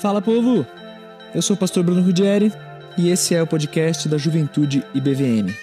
Fala povo! Eu sou o pastor Bruno Rudieri e esse é o podcast da Juventude IBVM.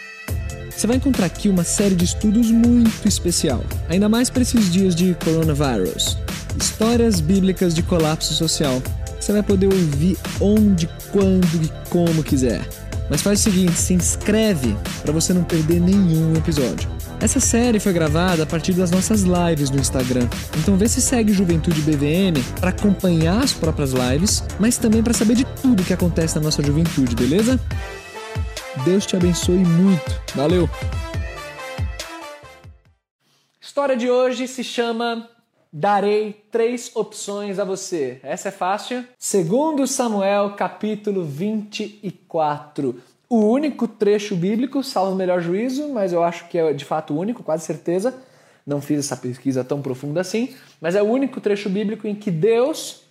Você vai encontrar aqui uma série de estudos muito especial, ainda mais para esses dias de coronavírus. Histórias bíblicas de colapso social. Você vai poder ouvir onde, quando e como quiser. Mas faz o seguinte, se inscreve para você não perder nenhum episódio. Essa série foi gravada a partir das nossas lives no Instagram. Então vê se segue Juventude BVM para acompanhar as próprias lives, mas também para saber de tudo que acontece na nossa juventude, beleza? Deus te abençoe muito. Valeu. História de hoje se chama Darei três opções a você. Essa é fácil. Segundo Samuel, capítulo 24 o único trecho bíblico, salvo o melhor juízo, mas eu acho que é de fato o único, quase certeza. Não fiz essa pesquisa tão profunda assim, mas é o único trecho bíblico em que Deus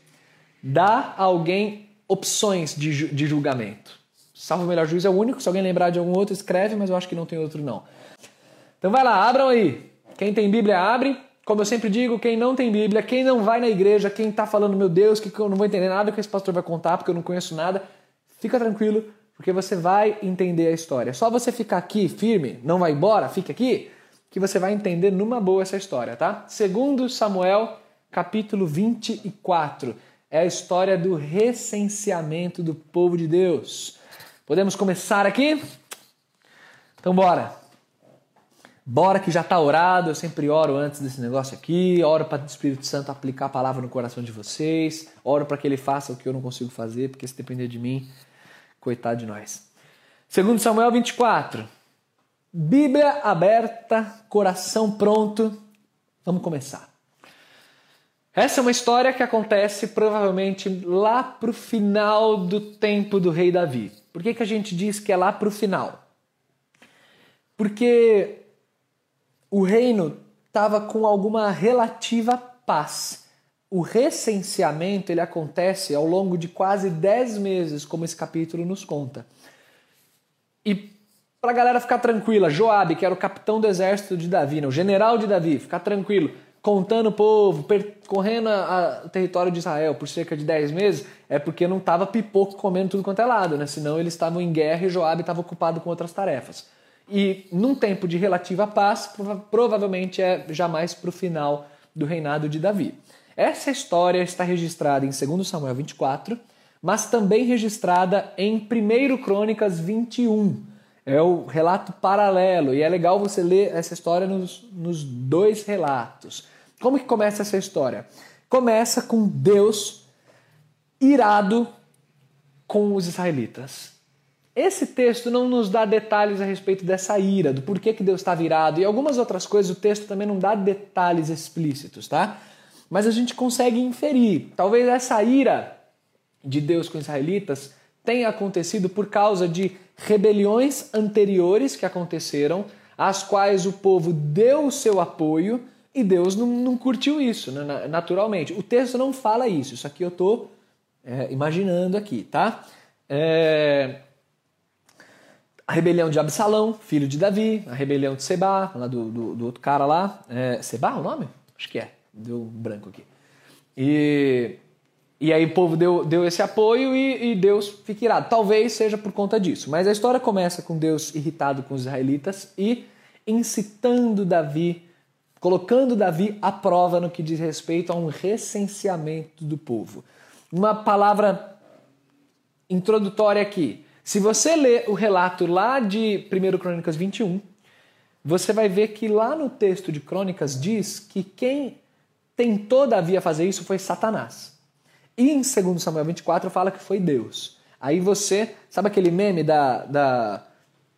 dá a alguém opções de, de julgamento. Salvo o melhor juízo é o único, se alguém lembrar de algum outro, escreve, mas eu acho que não tem outro não. Então vai lá, abram aí. Quem tem Bíblia, abre. Como eu sempre digo, quem não tem Bíblia, quem não vai na igreja, quem está falando, meu Deus, que eu não vou entender nada que esse pastor vai contar, porque eu não conheço nada, fica tranquilo, porque você vai entender a história. Só você ficar aqui firme, não vai embora, fica aqui, que você vai entender numa boa essa história, tá? Segundo Samuel, capítulo 24, é a história do recenseamento do povo de Deus. Podemos começar aqui? Então bora. Bora que já está orado, eu sempre oro antes desse negócio aqui, oro para o Espírito Santo aplicar a palavra no coração de vocês, oro para que ele faça o que eu não consigo fazer, porque se depender de mim, Coitado de nós. Segundo Samuel 24. Bíblia aberta, coração pronto. Vamos começar. Essa é uma história que acontece provavelmente lá para o final do tempo do rei Davi. Por que, que a gente diz que é lá para o final? Porque o reino estava com alguma relativa paz o recenseamento ele acontece ao longo de quase 10 meses, como esse capítulo nos conta. E para a galera ficar tranquila, Joabe, que era o capitão do exército de Davi, né, o general de Davi, ficar tranquilo, contando o povo, percorrendo o território de Israel por cerca de 10 meses, é porque não estava pipoco comendo tudo quanto é lado, né? senão eles estavam em guerra e Joabe estava ocupado com outras tarefas. E num tempo de relativa paz, provavelmente é jamais para o final do reinado de Davi. Essa história está registrada em 2 Samuel 24, mas também registrada em 1 Crônicas 21. É o relato paralelo e é legal você ler essa história nos, nos dois relatos. Como que começa essa história? Começa com Deus irado com os israelitas. Esse texto não nos dá detalhes a respeito dessa ira, do porquê que Deus estava irado e algumas outras coisas o texto também não dá detalhes explícitos, tá? Mas a gente consegue inferir. Talvez essa ira de Deus com os israelitas tenha acontecido por causa de rebeliões anteriores que aconteceram, às quais o povo deu o seu apoio e Deus não, não curtiu isso, né? naturalmente. O texto não fala isso, isso aqui eu estou é, imaginando aqui, tá? É... A rebelião de Absalão, filho de Davi, a rebelião de Seba, lá do, do, do outro cara lá. É, Seba o nome? Acho que é. Deu branco aqui. E, e aí o povo deu, deu esse apoio e, e Deus fica irado. Talvez seja por conta disso. Mas a história começa com Deus irritado com os israelitas e incitando Davi, colocando Davi à prova no que diz respeito a um recenseamento do povo. Uma palavra introdutória aqui. Se você ler o relato lá de 1 Crônicas 21, você vai ver que lá no texto de Crônicas diz que quem tentou Davi a fazer isso foi Satanás. E em 2 Samuel 24 fala que foi Deus. Aí você, sabe aquele meme da, da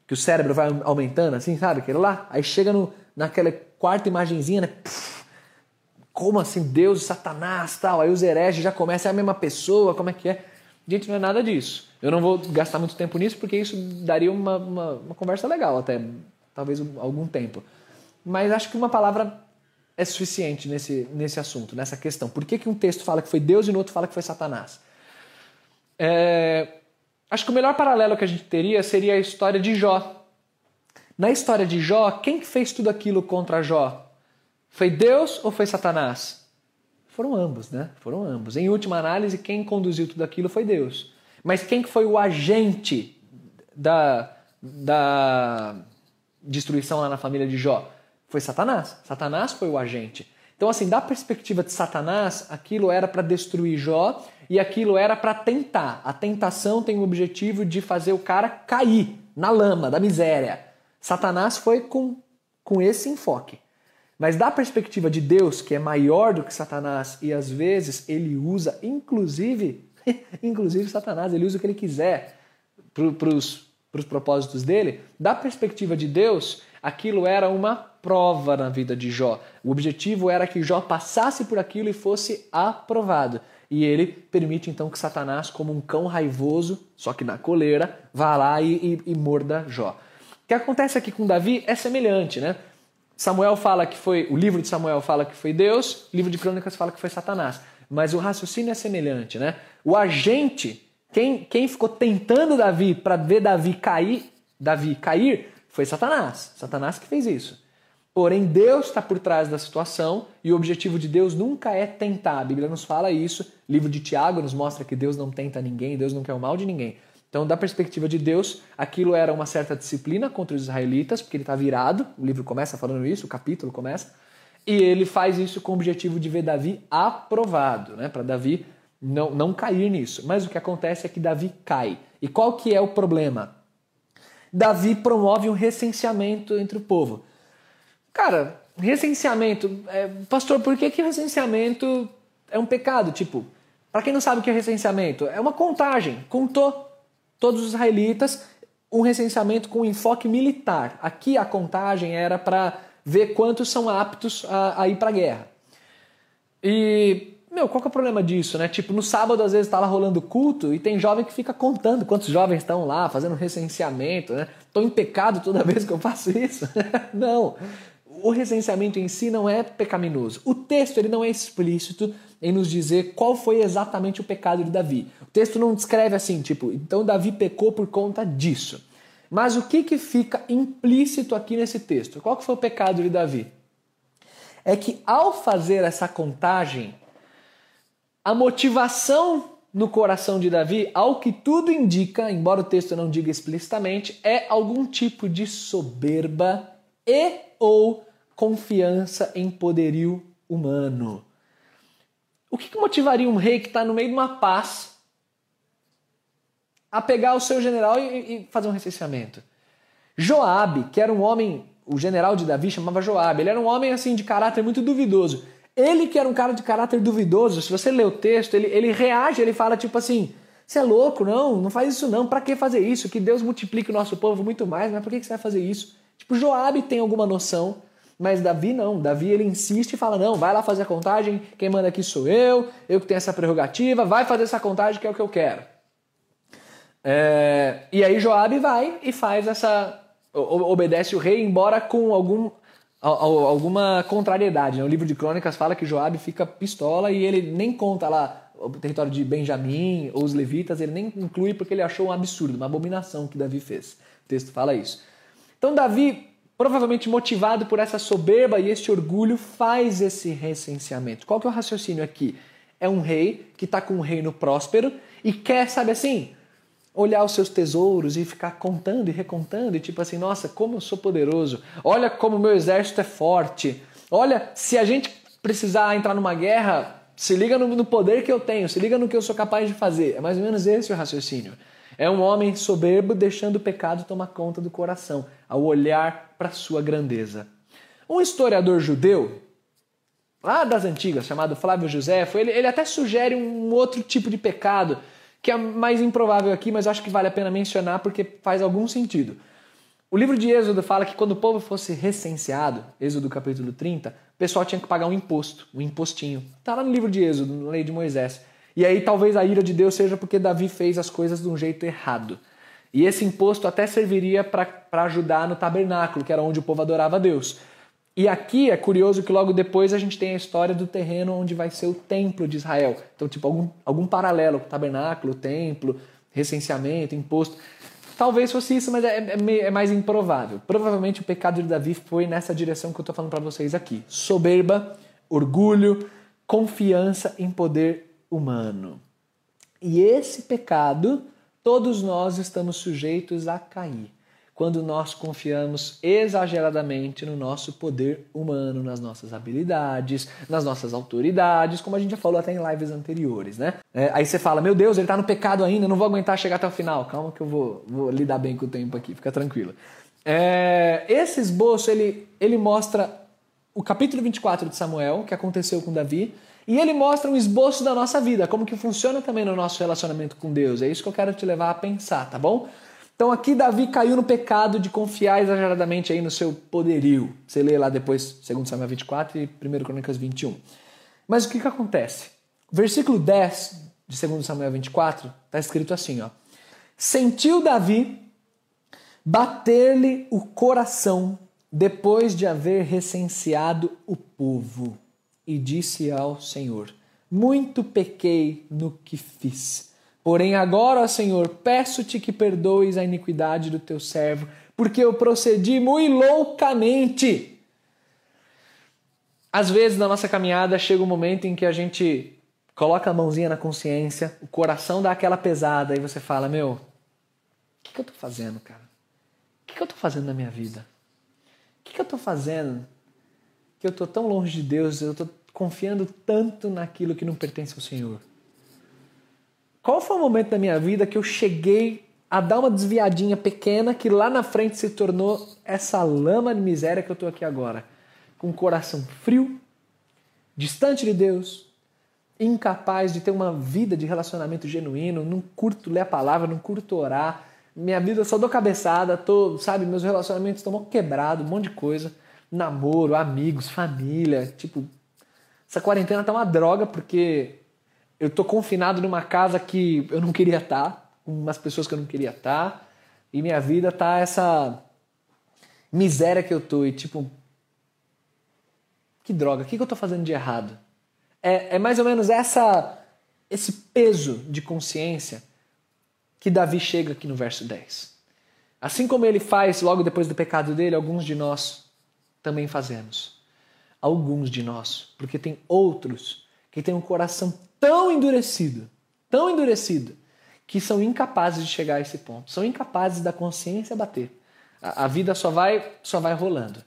que o cérebro vai aumentando assim, sabe? Aquele lá? Aí chega no, naquela quarta imagenzinha, né? Como assim Deus e Satanás tal? Aí os hereges já começam, é a mesma pessoa, como é que é? Gente, não é nada disso. Eu não vou gastar muito tempo nisso porque isso daria uma, uma, uma conversa legal até, talvez algum tempo. Mas acho que uma palavra é suficiente nesse, nesse assunto, nessa questão. Por que, que um texto fala que foi Deus e no outro fala que foi Satanás? É, acho que o melhor paralelo que a gente teria seria a história de Jó. Na história de Jó, quem fez tudo aquilo contra Jó? Foi Deus ou foi Satanás? Foram ambos, né? Foram ambos. Em última análise, quem conduziu tudo aquilo foi Deus. Mas quem foi o agente da, da destruição lá na família de Jó? Foi Satanás. Satanás foi o agente. Então, assim, da perspectiva de Satanás, aquilo era para destruir Jó e aquilo era para tentar. A tentação tem o objetivo de fazer o cara cair na lama da miséria. Satanás foi com, com esse enfoque. Mas da perspectiva de Deus, que é maior do que Satanás, e às vezes ele usa, inclusive, inclusive Satanás, ele usa o que ele quiser para os propósitos dele, da perspectiva de Deus, aquilo era uma prova na vida de Jó. O objetivo era que Jó passasse por aquilo e fosse aprovado. E ele permite então que Satanás, como um cão raivoso, só que na coleira, vá lá e, e, e morda Jó. O que acontece aqui com Davi é semelhante, né? Samuel fala que foi, o livro de Samuel fala que foi Deus, o livro de Crônicas fala que foi Satanás. Mas o raciocínio é semelhante, né? O agente, quem, quem ficou tentando Davi para ver Davi cair, Davi cair, foi Satanás. Satanás que fez isso. Porém, Deus está por trás da situação e o objetivo de Deus nunca é tentar. A Bíblia nos fala isso. O livro de Tiago nos mostra que Deus não tenta ninguém, Deus não quer o mal de ninguém. Então, da perspectiva de Deus, aquilo era uma certa disciplina contra os israelitas, porque ele está virado, o livro começa falando isso, o capítulo começa, e ele faz isso com o objetivo de ver Davi aprovado, né? para Davi não, não cair nisso. Mas o que acontece é que Davi cai. E qual que é o problema? Davi promove um recenseamento entre o povo. Cara, recenseamento, é, pastor, por que, que recenseamento é um pecado? Tipo, para quem não sabe o que é recenseamento, é uma contagem, contou todos os israelitas, um recenseamento com enfoque militar. Aqui a contagem era para ver quantos são aptos a, a ir para a guerra. E, meu, qual que é o problema disso, né? Tipo, no sábado às vezes está lá rolando culto e tem jovem que fica contando quantos jovens estão lá, fazendo recenseamento, né? Estou em pecado toda vez que eu faço isso. não. O recenseamento em si não é pecaminoso. O texto ele não é explícito em nos dizer qual foi exatamente o pecado de Davi. O texto não descreve assim, tipo, então Davi pecou por conta disso. Mas o que, que fica implícito aqui nesse texto? Qual que foi o pecado de Davi? É que ao fazer essa contagem, a motivação no coração de Davi, ao que tudo indica, embora o texto não diga explicitamente, é algum tipo de soberba e ou confiança em poderio humano. O que, motivaria um rei que está no meio de uma paz a pegar o seu general e, e fazer um recenseamento? Joabe, que era um homem, o general de Davi chamava Joabe, ele era um homem assim de caráter muito duvidoso. Ele que era um cara de caráter duvidoso, se você lê o texto, ele, ele reage, ele fala tipo assim, você é louco, não, não faz isso não, para que fazer isso? Que Deus multiplique o nosso povo muito mais, mas por que, que você vai fazer isso? Tipo, Joabe tem alguma noção mas Davi não. Davi ele insiste e fala: não, vai lá fazer a contagem, quem manda aqui sou eu, eu que tenho essa prerrogativa, vai fazer essa contagem que é o que eu quero. É, e aí Joabe vai e faz essa. obedece o rei, embora com algum, alguma contrariedade. Né? O livro de crônicas fala que Joabe fica pistola e ele nem conta lá o território de Benjamim ou os levitas, ele nem inclui porque ele achou um absurdo, uma abominação que Davi fez. O texto fala isso. Então Davi provavelmente motivado por essa soberba e este orgulho, faz esse recenseamento. Qual que é o raciocínio aqui? É um rei que está com um reino próspero e quer, sabe assim, olhar os seus tesouros e ficar contando e recontando e tipo assim, nossa, como eu sou poderoso. Olha como o meu exército é forte. Olha, se a gente precisar entrar numa guerra, se liga no, poder que eu tenho, se liga no que eu sou capaz de fazer. É mais ou menos esse o raciocínio. É um homem soberbo deixando o pecado tomar conta do coração, ao olhar para sua grandeza. Um historiador judeu, lá das antigas, chamado Flávio Josefo, ele, ele até sugere um outro tipo de pecado, que é mais improvável aqui, mas acho que vale a pena mencionar porque faz algum sentido. O livro de Êxodo fala que quando o povo fosse recenseado, Êxodo capítulo 30, o pessoal tinha que pagar um imposto, um impostinho. Está lá no livro de Êxodo, na lei de Moisés. E aí talvez a ira de Deus seja porque Davi fez as coisas de um jeito errado. E esse imposto até serviria para ajudar no tabernáculo, que era onde o povo adorava a Deus. E aqui é curioso que logo depois a gente tem a história do terreno onde vai ser o templo de Israel. Então, tipo, algum, algum paralelo tabernáculo, templo, recenseamento, imposto. Talvez fosse isso, mas é, é, é mais improvável. Provavelmente o pecado de Davi foi nessa direção que eu estou falando para vocês aqui: soberba, orgulho, confiança em poder humano. E esse pecado, todos nós estamos sujeitos a cair quando nós confiamos exageradamente no nosso poder humano, nas nossas habilidades, nas nossas autoridades, como a gente já falou até em lives anteriores, né? É, aí você fala, meu Deus, ele está no pecado ainda, não vou aguentar chegar até o final. Calma que eu vou, vou lidar bem com o tempo aqui, fica tranquilo. É, esse esboço, ele, ele mostra o capítulo 24 de Samuel, que aconteceu com Davi, e ele mostra um esboço da nossa vida, como que funciona também no nosso relacionamento com Deus. É isso que eu quero te levar a pensar, tá bom? Então aqui Davi caiu no pecado de confiar exageradamente aí no seu poderio. Você lê lá depois 2 Samuel 24 e 1 Crônicas 21. Mas o que, que acontece? Versículo 10 de 2 Samuel 24 está escrito assim: ó. Sentiu Davi bater-lhe o coração depois de haver recenseado o povo, e disse ao Senhor: Muito pequei no que fiz Porém, agora, Senhor, peço-te que perdoes a iniquidade do teu servo, porque eu procedi muito loucamente. Às vezes, na nossa caminhada, chega um momento em que a gente coloca a mãozinha na consciência, o coração dá aquela pesada e você fala: Meu, o que, que eu tô fazendo, cara? O que, que eu tô fazendo na minha vida? O que, que eu tô fazendo que eu tô tão longe de Deus, eu tô confiando tanto naquilo que não pertence ao Senhor? Qual foi o momento da minha vida que eu cheguei a dar uma desviadinha pequena que lá na frente se tornou essa lama de miséria que eu estou aqui agora? Com o coração frio, distante de Deus, incapaz de ter uma vida de relacionamento genuíno, não curto ler a palavra, não curto orar, minha vida só dou cabeçada, tô, sabe, meus relacionamentos estão quebrados, um monte de coisa, namoro, amigos, família, tipo, essa quarentena tá uma droga porque eu tô confinado numa casa que eu não queria estar, tá, com umas pessoas que eu não queria estar, tá, e minha vida tá essa miséria que eu tô e tipo que droga, o que, que eu tô fazendo de errado? É, é mais ou menos essa esse peso de consciência que Davi chega aqui no verso 10. Assim como ele faz logo depois do pecado dele, alguns de nós também fazemos. Alguns de nós, porque tem outros que têm um coração tão endurecido, tão endurecido, que são incapazes de chegar a esse ponto. São incapazes da consciência bater. A, a vida só vai, só vai rolando.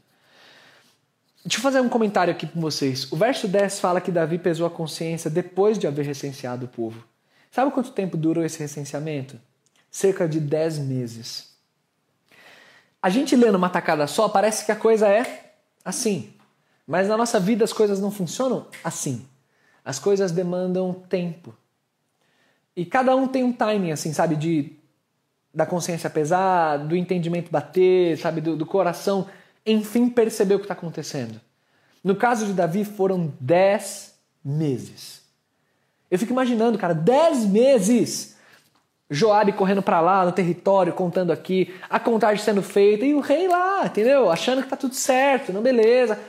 Deixa eu fazer um comentário aqui com vocês. O verso 10 fala que Davi pesou a consciência depois de haver recenseado o povo. Sabe quanto tempo durou esse recenseamento? Cerca de 10 meses. A gente lendo uma tacada só, parece que a coisa é assim. Mas na nossa vida as coisas não funcionam assim. As coisas demandam tempo. E cada um tem um timing, assim, sabe? De da consciência pesar, do entendimento bater, sabe? Do, do coração, enfim, perceber o que está acontecendo. No caso de Davi, foram dez meses. Eu fico imaginando, cara, dez meses! Joabe correndo para lá no território, contando aqui, a contagem sendo feita e o rei lá, entendeu? Achando que tá tudo certo, não beleza.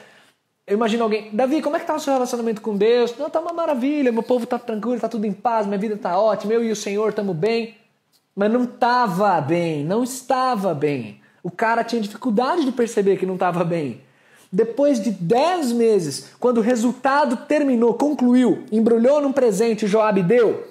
Eu imagino alguém, Davi, como é que tá o seu relacionamento com Deus? Não, tá uma maravilha, meu povo tá tranquilo, tá tudo em paz, minha vida tá ótima, eu e o Senhor estamos bem. Mas não estava bem, não estava bem. O cara tinha dificuldade de perceber que não estava bem. Depois de 10 meses, quando o resultado terminou, concluiu, embrulhou num presente, Joabe deu.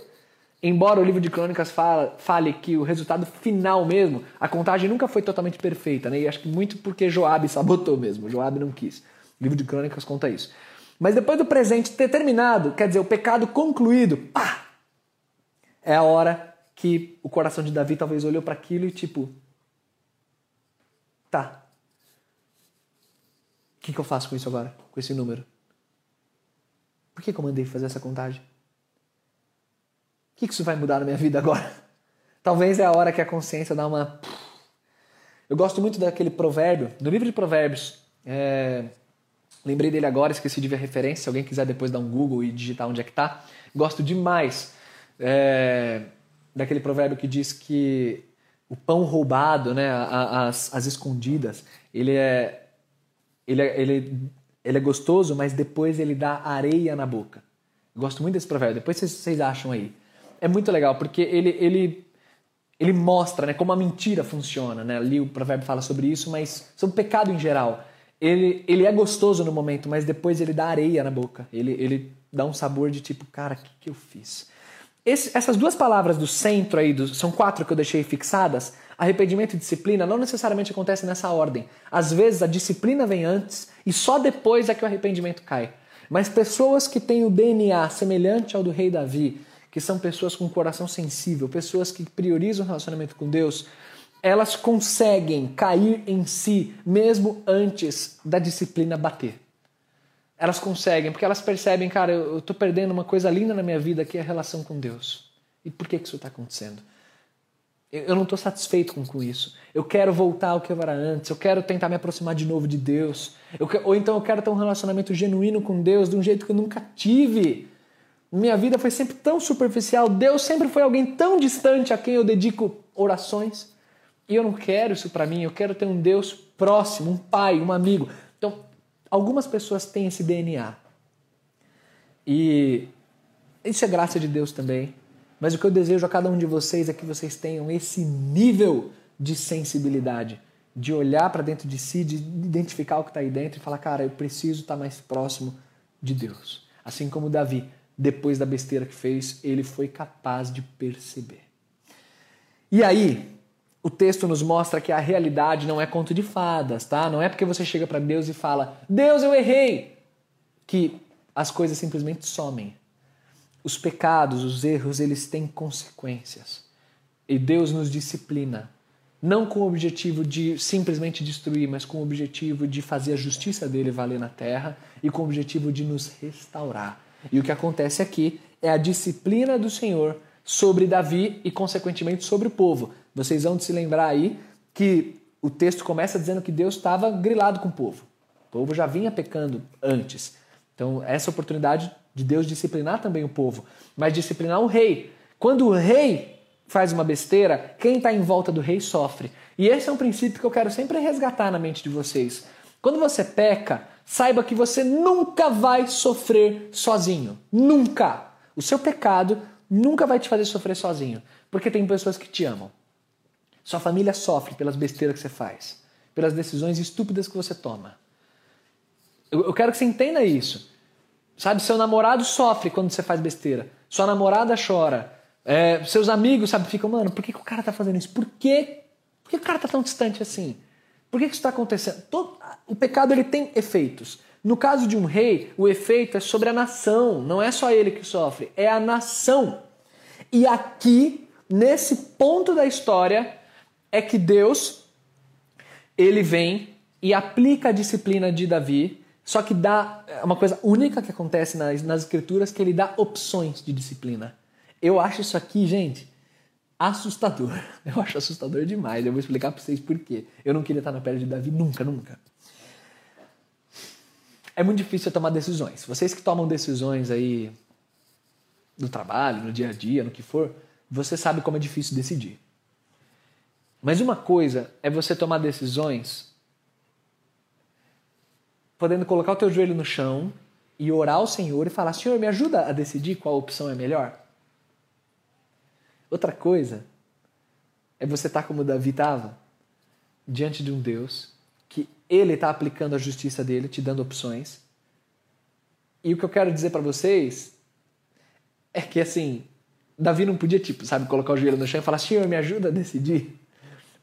Embora o livro de crônicas fala, fale que o resultado final mesmo, a contagem nunca foi totalmente perfeita, né? E acho que muito porque Joabe sabotou mesmo, Joabe não quis. O livro de Crônicas conta isso. Mas depois do presente ter terminado, quer dizer, o pecado concluído, pá! É a hora que o coração de Davi talvez olhou para aquilo e tipo, tá. O que, que eu faço com isso agora? Com esse número? Por que, que eu mandei fazer essa contagem? O que, que isso vai mudar na minha vida agora? Talvez é a hora que a consciência dá uma. Eu gosto muito daquele provérbio, no livro de Provérbios, é, Lembrei dele agora, esqueci de ver a referência. Se alguém quiser depois dar um Google e digitar onde é que tá. Gosto demais é, daquele provérbio que diz que o pão roubado, né, as, as escondidas, ele é, ele, é, ele, ele é gostoso, mas depois ele dá areia na boca. Gosto muito desse provérbio. Depois vocês, vocês acham aí. É muito legal porque ele, ele, ele mostra né, como a mentira funciona. Né? Ali o provérbio fala sobre isso, mas sobre o pecado em geral ele, ele é gostoso no momento, mas depois ele dá areia na boca. Ele, ele dá um sabor de tipo, cara, o que, que eu fiz? Esse, essas duas palavras do centro aí, do, são quatro que eu deixei fixadas. Arrependimento e disciplina não necessariamente acontecem nessa ordem. Às vezes a disciplina vem antes e só depois é que o arrependimento cai. Mas pessoas que têm o DNA semelhante ao do rei Davi, que são pessoas com coração sensível, pessoas que priorizam o relacionamento com Deus, elas conseguem cair em si mesmo antes da disciplina bater. Elas conseguem, porque elas percebem, cara, eu estou perdendo uma coisa linda na minha vida que é a relação com Deus. E por que, que isso está acontecendo? Eu não estou satisfeito com, com isso. Eu quero voltar ao que eu era antes. Eu quero tentar me aproximar de novo de Deus. Que, ou então eu quero ter um relacionamento genuíno com Deus de um jeito que eu nunca tive. Minha vida foi sempre tão superficial. Deus sempre foi alguém tão distante a quem eu dedico orações. E eu não quero isso para mim, eu quero ter um Deus próximo, um pai, um amigo. Então, algumas pessoas têm esse DNA. E isso é graça de Deus também. Mas o que eu desejo a cada um de vocês é que vocês tenham esse nível de sensibilidade, de olhar para dentro de si, de identificar o que está aí dentro e falar, cara, eu preciso estar tá mais próximo de Deus. Assim como Davi, depois da besteira que fez, ele foi capaz de perceber. E aí, o texto nos mostra que a realidade não é conto de fadas, tá? Não é porque você chega para Deus e fala: "Deus, eu errei", que as coisas simplesmente somem. Os pecados, os erros, eles têm consequências. E Deus nos disciplina, não com o objetivo de simplesmente destruir, mas com o objetivo de fazer a justiça dele valer na terra e com o objetivo de nos restaurar. E o que acontece aqui é a disciplina do Senhor sobre Davi e, consequentemente, sobre o povo. Vocês vão se lembrar aí que o texto começa dizendo que Deus estava grilado com o povo. O povo já vinha pecando antes. Então, essa oportunidade de Deus disciplinar também o povo, mas disciplinar o rei. Quando o rei faz uma besteira, quem está em volta do rei sofre. E esse é um princípio que eu quero sempre resgatar na mente de vocês. Quando você peca, saiba que você nunca vai sofrer sozinho. Nunca! O seu pecado nunca vai te fazer sofrer sozinho, porque tem pessoas que te amam. Sua família sofre pelas besteiras que você faz, pelas decisões estúpidas que você toma. Eu, eu quero que você entenda isso. Sabe, seu namorado sofre quando você faz besteira. Sua namorada chora. É, seus amigos, sabe, ficam, mano, por que, que o cara tá fazendo isso? Por que, por que o cara tá tão distante assim? Por que, que isso está acontecendo? Todo, o pecado ele tem efeitos. No caso de um rei, o efeito é sobre a nação, não é só ele que sofre, é a nação. E aqui, nesse ponto da história, é que Deus ele vem e aplica a disciplina de Davi, só que dá é uma coisa única que acontece nas, nas escrituras que ele dá opções de disciplina. Eu acho isso aqui, gente, assustador. Eu acho assustador demais. Eu vou explicar para vocês por quê. Eu não queria estar na pele de Davi nunca, nunca é muito difícil tomar decisões. Vocês que tomam decisões aí no trabalho, no dia a dia, no que for, você sabe como é difícil decidir. Mas uma coisa é você tomar decisões podendo colocar o teu joelho no chão e orar ao Senhor e falar: Senhor, me ajuda a decidir qual opção é melhor. Outra coisa é você estar tá como Davi estava, diante de um Deus ele está aplicando a justiça dele, te dando opções. E o que eu quero dizer para vocês é que, assim, Davi não podia, tipo, sabe, colocar o joelho no chão e falar, Senhor, me ajuda a decidir.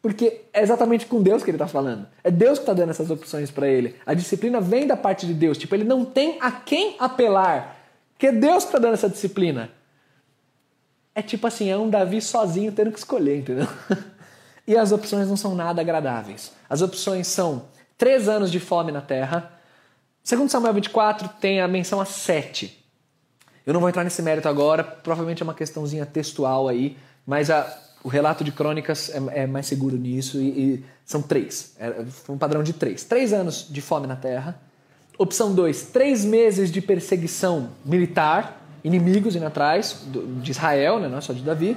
Porque é exatamente com Deus que ele está falando. É Deus que está dando essas opções para ele. A disciplina vem da parte de Deus. Tipo, ele não tem a quem apelar. Porque é Deus que está dando essa disciplina. É tipo assim, é um Davi sozinho tendo que escolher, entendeu? E as opções não são nada agradáveis. As opções são três anos de fome na terra. Segundo Samuel 24 tem a menção a sete. Eu não vou entrar nesse mérito agora, provavelmente é uma questãozinha textual aí, mas a, o relato de crônicas é, é mais seguro nisso e, e são três. É, foi um padrão de três. Três anos de fome na terra. Opção 2, três meses de perseguição militar, inimigos indo atrás de Israel, né, não é só de Davi.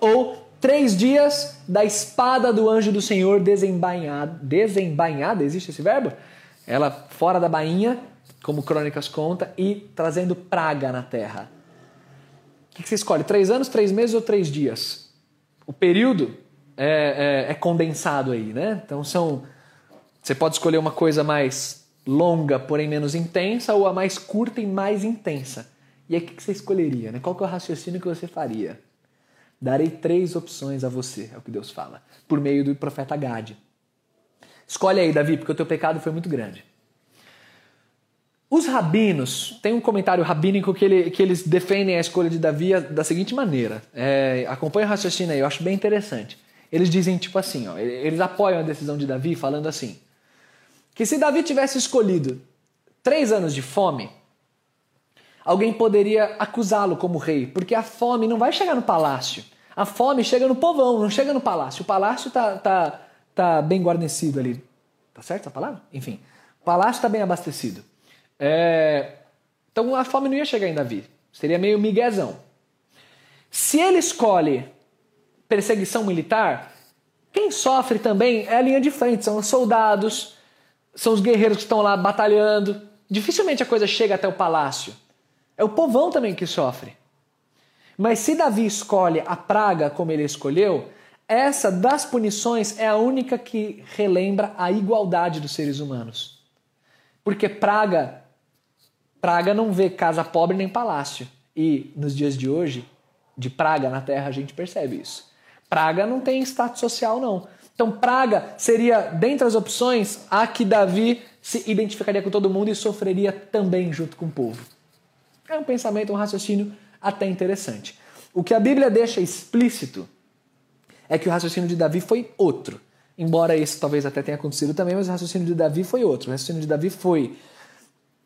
Ou Três dias da espada do anjo do Senhor desembainhada. Desembainhada, existe esse verbo? Ela fora da bainha, como Crônicas conta, e trazendo praga na terra. O que você escolhe? Três anos, três meses ou três dias? O período é, é, é condensado aí, né? Então são. Você pode escolher uma coisa mais longa, porém menos intensa, ou a mais curta e mais intensa? E aí o que você escolheria? Né? Qual que é o raciocínio que você faria? Darei três opções a você, é o que Deus fala, por meio do profeta Gade. Escolhe aí, Davi, porque o teu pecado foi muito grande. Os rabinos, tem um comentário rabínico que, ele, que eles defendem a escolha de Davi da seguinte maneira. É, acompanha o raciocínio aí, eu acho bem interessante. Eles dizem tipo assim, ó, eles apoiam a decisão de Davi falando assim, que se Davi tivesse escolhido três anos de fome, alguém poderia acusá-lo como rei, porque a fome não vai chegar no palácio. A fome chega no povão, não chega no palácio. O palácio tá, tá, tá bem guarnecido ali. Tá certo a palavra? Enfim, o palácio está bem abastecido. É... Então a fome não ia chegar em Davi. Seria meio miguezão. Se ele escolhe perseguição militar, quem sofre também é a linha de frente, são os soldados, são os guerreiros que estão lá batalhando. Dificilmente a coisa chega até o palácio. É o povão também que sofre. Mas se Davi escolhe a praga como ele escolheu, essa das punições é a única que relembra a igualdade dos seres humanos. Porque praga Praga não vê casa pobre nem palácio. E nos dias de hoje, de praga na terra, a gente percebe isso. Praga não tem status social, não. Então, praga seria, dentre as opções, a que Davi se identificaria com todo mundo e sofreria também junto com o povo. É um pensamento, um raciocínio até interessante. O que a Bíblia deixa explícito é que o raciocínio de Davi foi outro. Embora isso talvez até tenha acontecido também, mas o raciocínio de Davi foi outro. O raciocínio de Davi foi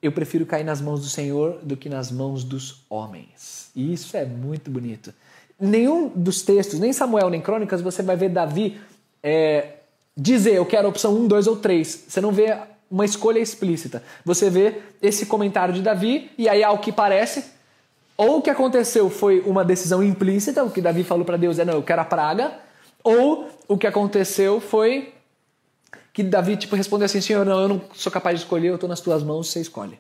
eu prefiro cair nas mãos do Senhor do que nas mãos dos homens. E isso é muito bonito. Nenhum dos textos, nem Samuel, nem Crônicas, você vai ver Davi é, dizer eu quero a opção 1, 2 ou 3. Você não vê uma escolha explícita. Você vê esse comentário de Davi, e aí, ao que parece, ou o que aconteceu foi uma decisão implícita, o que Davi falou para Deus é não, eu quero a praga, ou o que aconteceu foi que Davi tipo, respondeu assim: Senhor, não, eu não sou capaz de escolher, eu estou nas tuas mãos, você escolhe.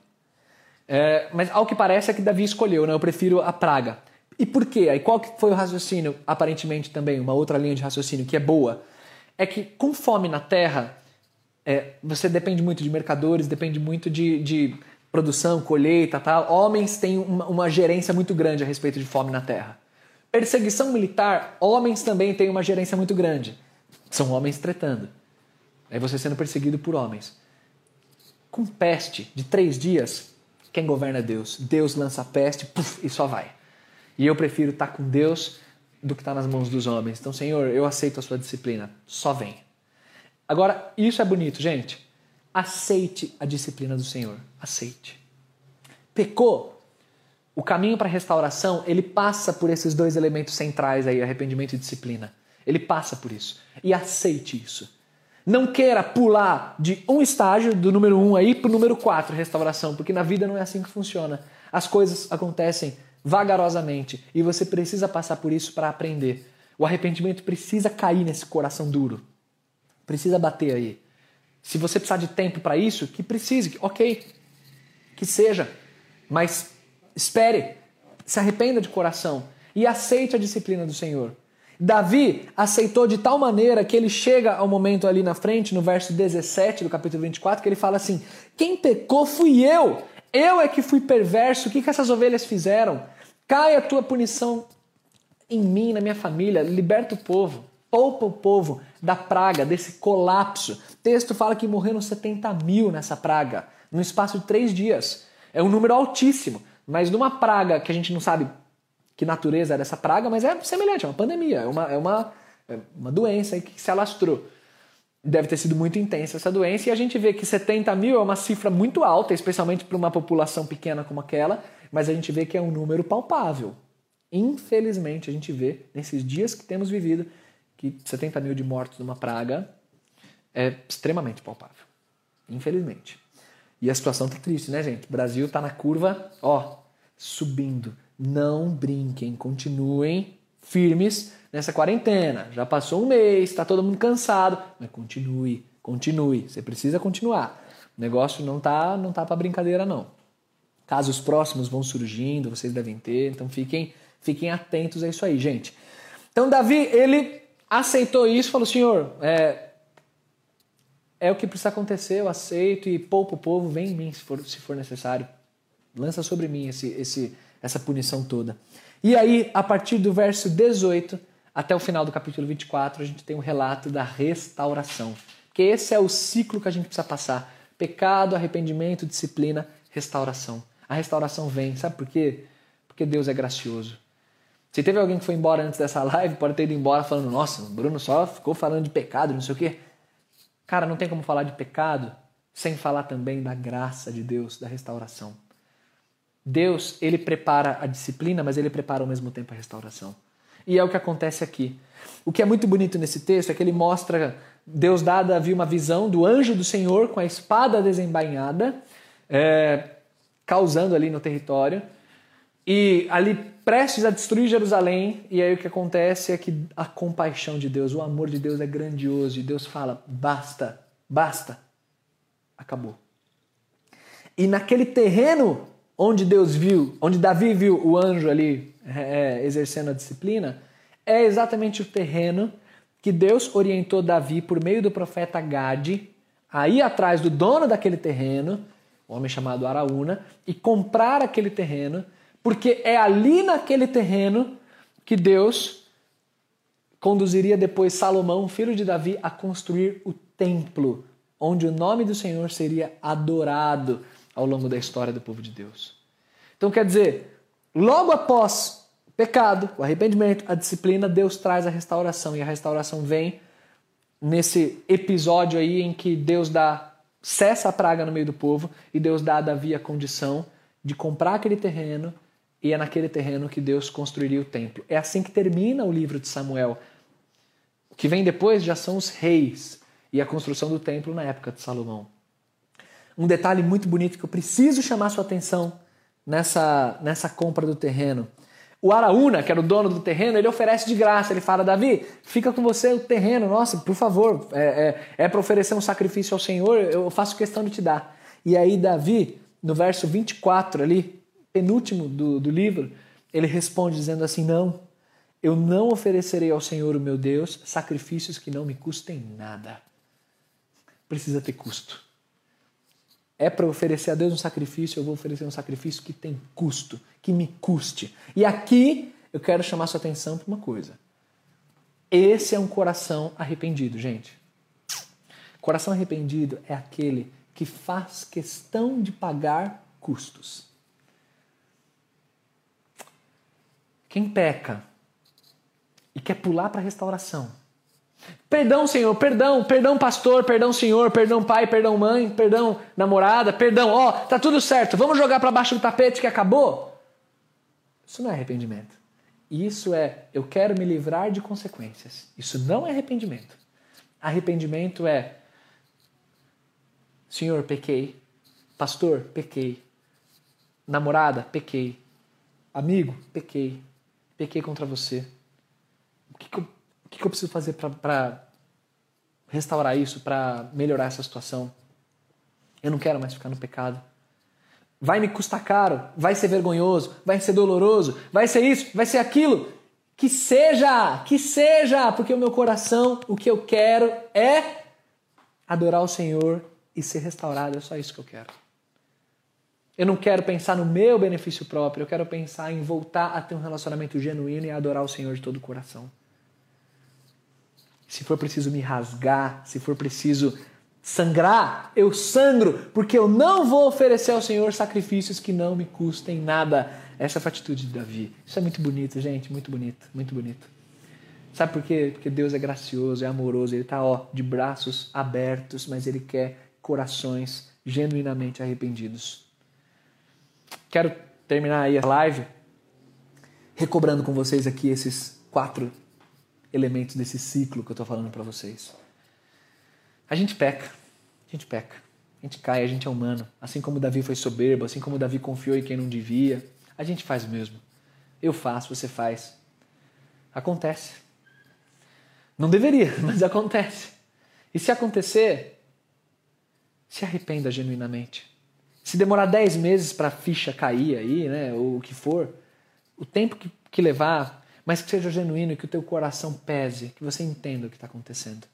É, mas ao que parece é que Davi escolheu, né? eu prefiro a praga. E por quê? Aí qual foi o raciocínio, aparentemente também, uma outra linha de raciocínio que é boa? É que com fome na terra, é, você depende muito de mercadores, depende muito de, de produção, colheita, tal. Homens têm uma, uma gerência muito grande a respeito de fome na terra. Perseguição militar, homens também têm uma gerência muito grande. São homens tretando. É você sendo perseguido por homens. Com peste de três dias, quem governa é Deus. Deus lança a peste puff, e só vai. E eu prefiro estar com Deus do que estar nas mãos dos homens. Então, Senhor, eu aceito a sua disciplina. Só vem. Agora, isso é bonito, gente. Aceite a disciplina do Senhor. Aceite. Pecou. O caminho para a restauração, ele passa por esses dois elementos centrais aí, arrependimento e disciplina. Ele passa por isso. E aceite isso. Não queira pular de um estágio, do número 1 um aí, para o número 4, restauração, porque na vida não é assim que funciona. As coisas acontecem vagarosamente e você precisa passar por isso para aprender. O arrependimento precisa cair nesse coração duro. Precisa bater aí. Se você precisar de tempo para isso, que precise, ok, que seja. Mas espere, se arrependa de coração e aceite a disciplina do Senhor. Davi aceitou de tal maneira que ele chega ao momento ali na frente, no verso 17 do capítulo 24, que ele fala assim: Quem pecou fui eu, eu é que fui perverso, o que, que essas ovelhas fizeram? Cai a tua punição em mim, na minha família, liberta o povo, poupa o povo da praga, desse colapso. O texto fala que morreram 70 mil nessa praga, no espaço de três dias. É um número altíssimo, mas numa praga que a gente não sabe que natureza era essa praga, mas é semelhante, é uma pandemia, é uma, é uma, é uma doença que se alastrou. Deve ter sido muito intensa essa doença, e a gente vê que 70 mil é uma cifra muito alta, especialmente para uma população pequena como aquela, mas a gente vê que é um número palpável. Infelizmente, a gente vê, nesses dias que temos vivido, que 70 mil de mortos numa praga é extremamente palpável. Infelizmente. E a situação tá triste, né, gente? O Brasil tá na curva, ó, subindo não brinquem, continuem firmes nessa quarentena. Já passou um mês, está todo mundo cansado, mas continue, continue. Você precisa continuar. O negócio não tá, não tá para brincadeira não. Casos próximos vão surgindo, vocês devem ter, então fiquem, fiquem atentos a isso aí, gente. Então Davi ele aceitou isso, falou: Senhor, é, é o que precisa acontecer, eu aceito e poupa o povo, vem em mim se for, se for necessário. Lança sobre mim esse, esse, essa punição toda. E aí, a partir do verso 18 até o final do capítulo 24, a gente tem um relato da restauração. Que esse é o ciclo que a gente precisa passar: pecado, arrependimento, disciplina, restauração. A restauração vem, sabe por quê? Porque Deus é gracioso. Se teve alguém que foi embora antes dessa live, pode ter ido embora falando: Nossa, o Bruno só ficou falando de pecado, não sei o quê. Cara, não tem como falar de pecado sem falar também da graça de Deus, da restauração. Deus, ele prepara a disciplina, mas ele prepara ao mesmo tempo a restauração. E é o que acontece aqui. O que é muito bonito nesse texto é que ele mostra Deus dá a Davi uma visão do anjo do Senhor com a espada desembainhada, é, causando ali no território, e ali prestes a destruir Jerusalém, e aí o que acontece é que a compaixão de Deus, o amor de Deus é grandioso, e Deus fala: basta, basta, acabou. E naquele terreno onde Deus viu, onde Davi viu o anjo ali é, é, exercendo a disciplina, é exatamente o terreno que Deus orientou Davi por meio do profeta Gade a ir atrás do dono daquele terreno, um homem chamado Araúna, e comprar aquele terreno, porque é ali naquele terreno que Deus conduziria depois Salomão, filho de Davi, a construir o templo, onde o nome do Senhor seria adorado ao longo da história do povo de Deus. Então quer dizer, logo após o pecado, o arrependimento, a disciplina, Deus traz a restauração e a restauração vem nesse episódio aí em que Deus dá cessa a praga no meio do povo e Deus dá a Davi a condição de comprar aquele terreno e é naquele terreno que Deus construiria o templo. É assim que termina o livro de Samuel. O que vem depois já são os reis e a construção do templo na época de Salomão. Um detalhe muito bonito que eu preciso chamar sua atenção nessa, nessa compra do terreno. O Araúna, que era o dono do terreno, ele oferece de graça. Ele fala: Davi, fica com você o terreno, nossa, por favor, é, é, é para oferecer um sacrifício ao Senhor, eu faço questão de te dar. E aí, Davi, no verso 24 ali, penúltimo do, do livro, ele responde dizendo assim: Não, eu não oferecerei ao Senhor, o meu Deus, sacrifícios que não me custem nada. Precisa ter custo é para oferecer a Deus um sacrifício, eu vou oferecer um sacrifício que tem custo, que me custe. E aqui eu quero chamar sua atenção para uma coisa. Esse é um coração arrependido, gente. Coração arrependido é aquele que faz questão de pagar custos. Quem peca e quer pular para a restauração, Perdão, Senhor, perdão, perdão, pastor, perdão, Senhor, perdão, pai, perdão, mãe, perdão, namorada, perdão, ó, oh, tá tudo certo, vamos jogar para baixo do tapete que acabou? Isso não é arrependimento. Isso é, eu quero me livrar de consequências. Isso não é arrependimento. Arrependimento é, Senhor, pequei. Pastor, pequei. Namorada, pequei. Amigo, pequei. Pequei contra você. O que, que eu o que eu preciso fazer para restaurar isso, para melhorar essa situação? Eu não quero mais ficar no pecado. Vai me custar caro, vai ser vergonhoso, vai ser doloroso, vai ser isso, vai ser aquilo. Que seja, que seja, porque o meu coração, o que eu quero é adorar o Senhor e ser restaurado. É só isso que eu quero. Eu não quero pensar no meu benefício próprio, eu quero pensar em voltar a ter um relacionamento genuíno e adorar o Senhor de todo o coração se for preciso me rasgar, se for preciso sangrar, eu sangro, porque eu não vou oferecer ao Senhor sacrifícios que não me custem nada. Essa foi a atitude de Davi. Isso é muito bonito, gente, muito bonito, muito bonito. Sabe por quê? Porque Deus é gracioso, é amoroso, Ele está de braços abertos, mas Ele quer corações genuinamente arrependidos. Quero terminar aí a live recobrando com vocês aqui esses quatro elementos desse ciclo que eu estou falando para vocês. A gente peca, a gente peca, a gente cai, a gente é humano. Assim como Davi foi soberbo, assim como Davi confiou em quem não devia, a gente faz o mesmo. Eu faço, você faz. Acontece. Não deveria, mas acontece. E se acontecer, se arrependa genuinamente. Se demorar 10 meses para a ficha cair aí, né, ou o que for, o tempo que, que levar, mas que seja genuíno e que o teu coração pese, que você entenda o que está acontecendo.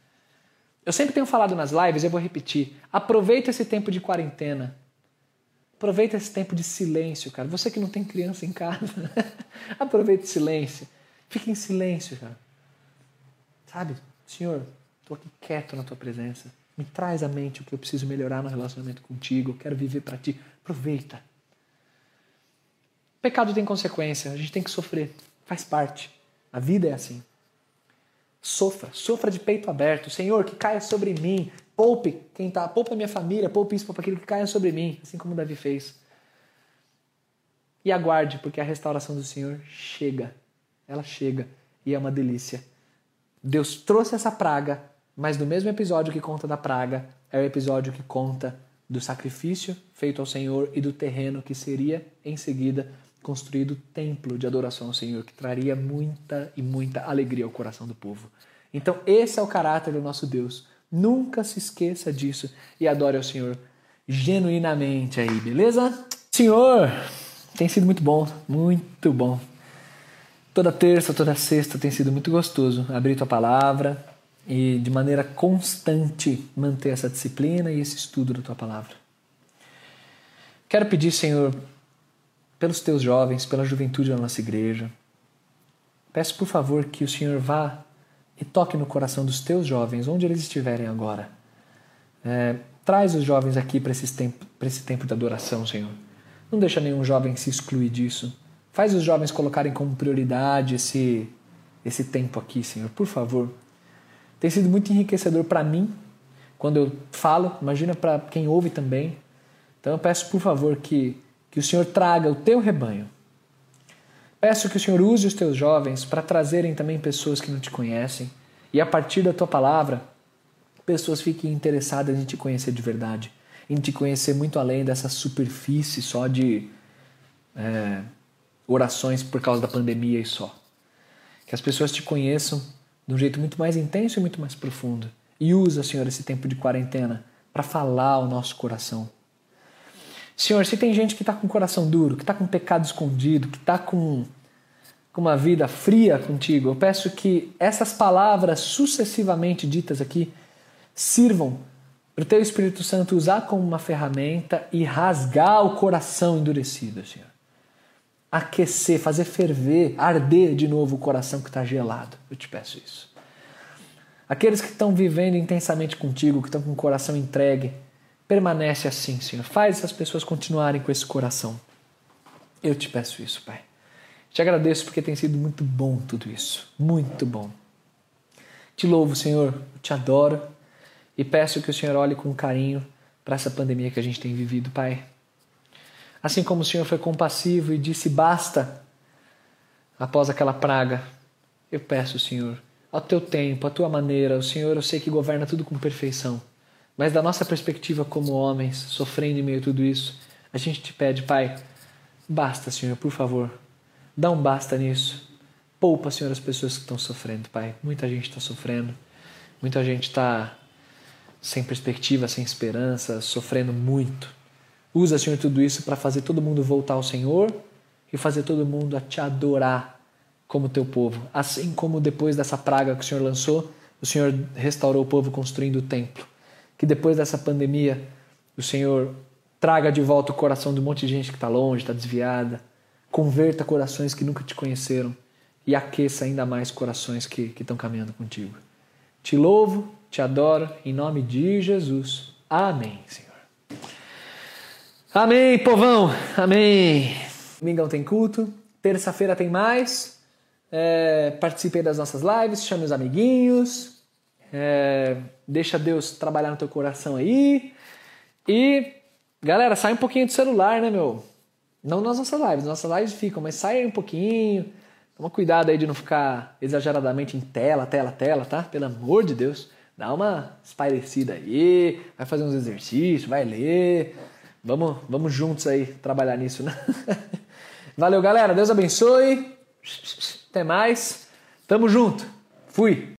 Eu sempre tenho falado nas lives, eu vou repetir. Aproveita esse tempo de quarentena. Aproveita esse tempo de silêncio, cara. Você que não tem criança em casa, aproveita o silêncio. Fique em silêncio, cara. Sabe? Senhor, estou aqui quieto na tua presença. Me traz à mente o que eu preciso melhorar no relacionamento contigo. Eu quero viver para ti. Aproveita. Pecado tem consequência, a gente tem que sofrer. Faz parte. A vida é assim. Sofra, sofra de peito aberto. Senhor, que caia sobre mim. Poupe quem está, poupe a minha família, poupe isso, poupe aquilo que caia sobre mim, assim como Davi fez. E aguarde, porque a restauração do Senhor chega. Ela chega e é uma delícia. Deus trouxe essa praga, mas no mesmo episódio que conta da praga, é o episódio que conta do sacrifício feito ao Senhor e do terreno que seria em seguida construído templo de adoração ao Senhor, que traria muita e muita alegria ao coração do povo. Então, esse é o caráter do nosso Deus. Nunca se esqueça disso e adore ao Senhor genuinamente aí, beleza? Senhor, tem sido muito bom, muito bom. Toda terça, toda sexta tem sido muito gostoso abrir tua palavra e de maneira constante manter essa disciplina e esse estudo da tua palavra. Quero pedir, Senhor, pelos teus jovens, pela juventude da nossa igreja. Peço, por favor, que o Senhor vá e toque no coração dos teus jovens, onde eles estiverem agora. É, traz os jovens aqui para tempo, esse tempo de adoração, Senhor. Não deixa nenhum jovem se excluir disso. Faz os jovens colocarem como prioridade esse, esse tempo aqui, Senhor, por favor. Tem sido muito enriquecedor para mim quando eu falo, imagina para quem ouve também. Então eu peço, por favor, que que o Senhor traga o teu rebanho. Peço que o Senhor use os teus jovens para trazerem também pessoas que não te conhecem e a partir da tua palavra, pessoas fiquem interessadas em te conhecer de verdade, em te conhecer muito além dessa superfície só de é, orações por causa da pandemia e só. Que as pessoas te conheçam de um jeito muito mais intenso e muito mais profundo. E usa, Senhor, esse tempo de quarentena para falar ao nosso coração Senhor, se tem gente que está com o coração duro, que está com pecado escondido, que está com, com uma vida fria contigo, eu peço que essas palavras sucessivamente ditas aqui sirvam para o teu Espírito Santo usar como uma ferramenta e rasgar o coração endurecido, Senhor. Aquecer, fazer ferver, arder de novo o coração que está gelado. Eu te peço isso. Aqueles que estão vivendo intensamente contigo, que estão com o coração entregue, Permanece assim, Senhor. Faz essas pessoas continuarem com esse coração. Eu te peço isso, Pai. Te agradeço porque tem sido muito bom tudo isso. Muito bom. Te louvo, Senhor. Eu te adoro. E peço que o Senhor olhe com carinho para essa pandemia que a gente tem vivido, Pai. Assim como o Senhor foi compassivo e disse basta após aquela praga, eu peço, Senhor, ao teu tempo, à tua maneira, o Senhor, eu sei que governa tudo com perfeição. Mas da nossa perspectiva como homens, sofrendo em meio a tudo isso, a gente te pede, Pai, basta, Senhor, por favor. Dá um basta nisso. Poupa, Senhor, as pessoas que estão sofrendo, Pai. Muita gente está sofrendo. Muita gente está sem perspectiva, sem esperança, sofrendo muito. Usa, Senhor, tudo isso para fazer todo mundo voltar ao Senhor e fazer todo mundo a te adorar como teu povo. Assim como depois dessa praga que o Senhor lançou, o Senhor restaurou o povo construindo o templo que depois dessa pandemia o Senhor traga de volta o coração de um monte de gente que está longe, está desviada, converta corações que nunca te conheceram e aqueça ainda mais corações que estão caminhando contigo. Te louvo, te adoro, em nome de Jesus. Amém, Senhor. Amém, povão. Amém. Domingão tem culto, terça-feira tem mais. É, participei das nossas lives, chame os amiguinhos. É, deixa Deus trabalhar no teu coração aí. E, galera, sai um pouquinho do celular, né, meu? Não nas nossas lives, nossas lives ficam, mas sai um pouquinho. Toma cuidado aí de não ficar exageradamente em tela, tela, tela, tá? Pelo amor de Deus. Dá uma espairecida aí, vai fazer uns exercícios, vai ler. Vamos, vamos juntos aí trabalhar nisso, né? Valeu, galera. Deus abençoe. Até mais. Tamo junto. Fui.